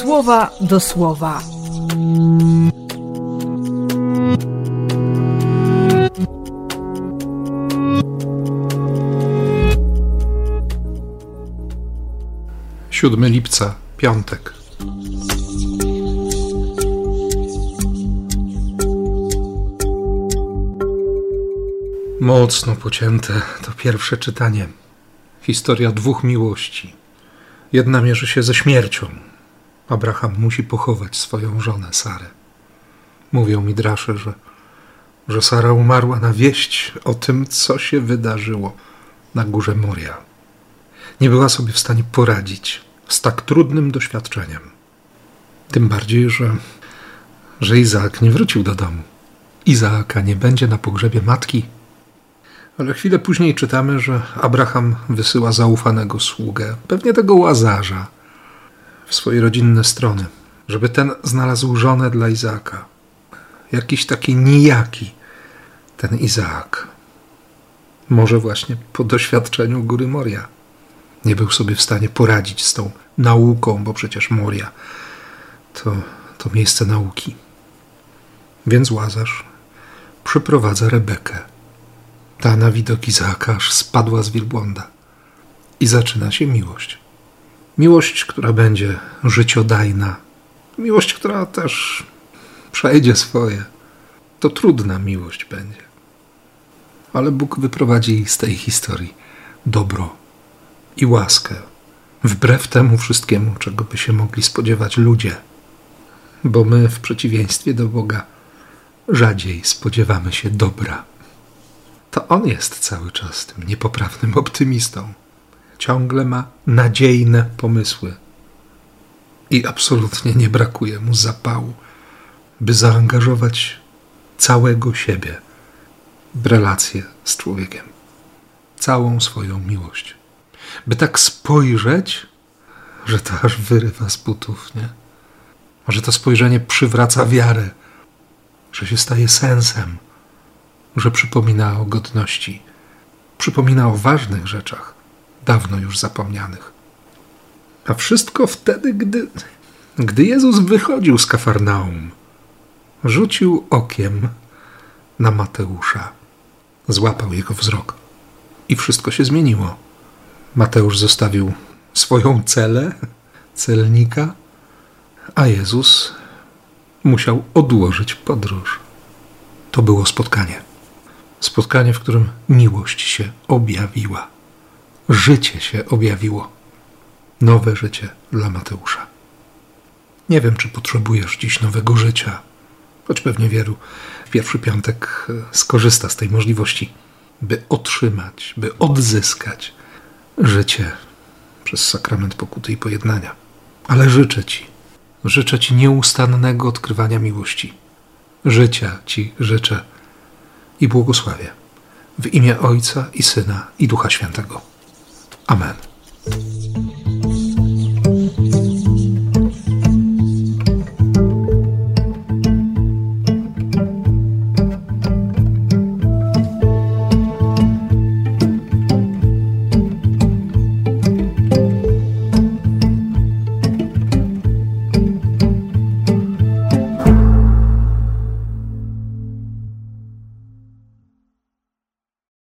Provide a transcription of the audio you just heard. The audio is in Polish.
słowa do słowa. Siódmy lipca, piątek. Mocno pocięte to pierwsze czytanie. Historia dwóch miłości. Jedna mierzy się ze śmiercią. Abraham musi pochować swoją żonę Sarę. Mówią mi drasze, że, że Sara umarła na wieść o tym, co się wydarzyło na górze Moria. Nie była sobie w stanie poradzić z tak trudnym doświadczeniem. Tym bardziej, że, że Izaak nie wrócił do domu. Izaaka nie będzie na pogrzebie matki. Ale chwilę później czytamy, że Abraham wysyła zaufanego sługę, pewnie tego łazarza, w swoje rodzinne strony, żeby ten znalazł żonę dla Izaaka. Jakiś taki nijaki ten Izaak. Może właśnie po doświadczeniu góry Moria. Nie był sobie w stanie poradzić z tą nauką, bo przecież Moria to, to miejsce nauki. Więc Łazarz przyprowadza Rebekę. Ta na widok Izaaka aż spadła z wielbłąda. I zaczyna się miłość. Miłość, która będzie życiodajna. Miłość, która też przejdzie swoje. To trudna miłość będzie. Ale Bóg wyprowadzi z tej historii dobro i łaskę, wbrew temu wszystkiemu, czego by się mogli spodziewać ludzie. Bo my, w przeciwieństwie do Boga, rzadziej spodziewamy się dobra. To On jest cały czas tym niepoprawnym optymistą. Ciągle ma nadziejne pomysły. I absolutnie nie brakuje mu zapału, by zaangażować całego siebie w relację z człowiekiem, całą swoją miłość. By tak spojrzeć, że to aż wyrywa z butów, nie? Że to spojrzenie przywraca wiarę, że się staje sensem, że przypomina o godności, przypomina o ważnych rzeczach, dawno już zapomnianych. A wszystko wtedy, gdy, gdy Jezus wychodził z Kafarnaum, rzucił okiem na Mateusza, złapał jego wzrok i wszystko się zmieniło. Mateusz zostawił swoją celę, celnika, a Jezus musiał odłożyć podróż. To było spotkanie. Spotkanie, w którym miłość się objawiła. Życie się objawiło. Nowe życie dla Mateusza. Nie wiem, czy potrzebujesz dziś nowego życia, choć pewnie wielu w pierwszy piątek skorzysta z tej możliwości, by otrzymać, by odzyskać życie przez sakrament pokuty i pojednania. Ale życzę Ci, życzę Ci nieustannego odkrywania miłości. Życia Ci życzę i błogosławię w imię Ojca i Syna i Ducha Świętego. Amen.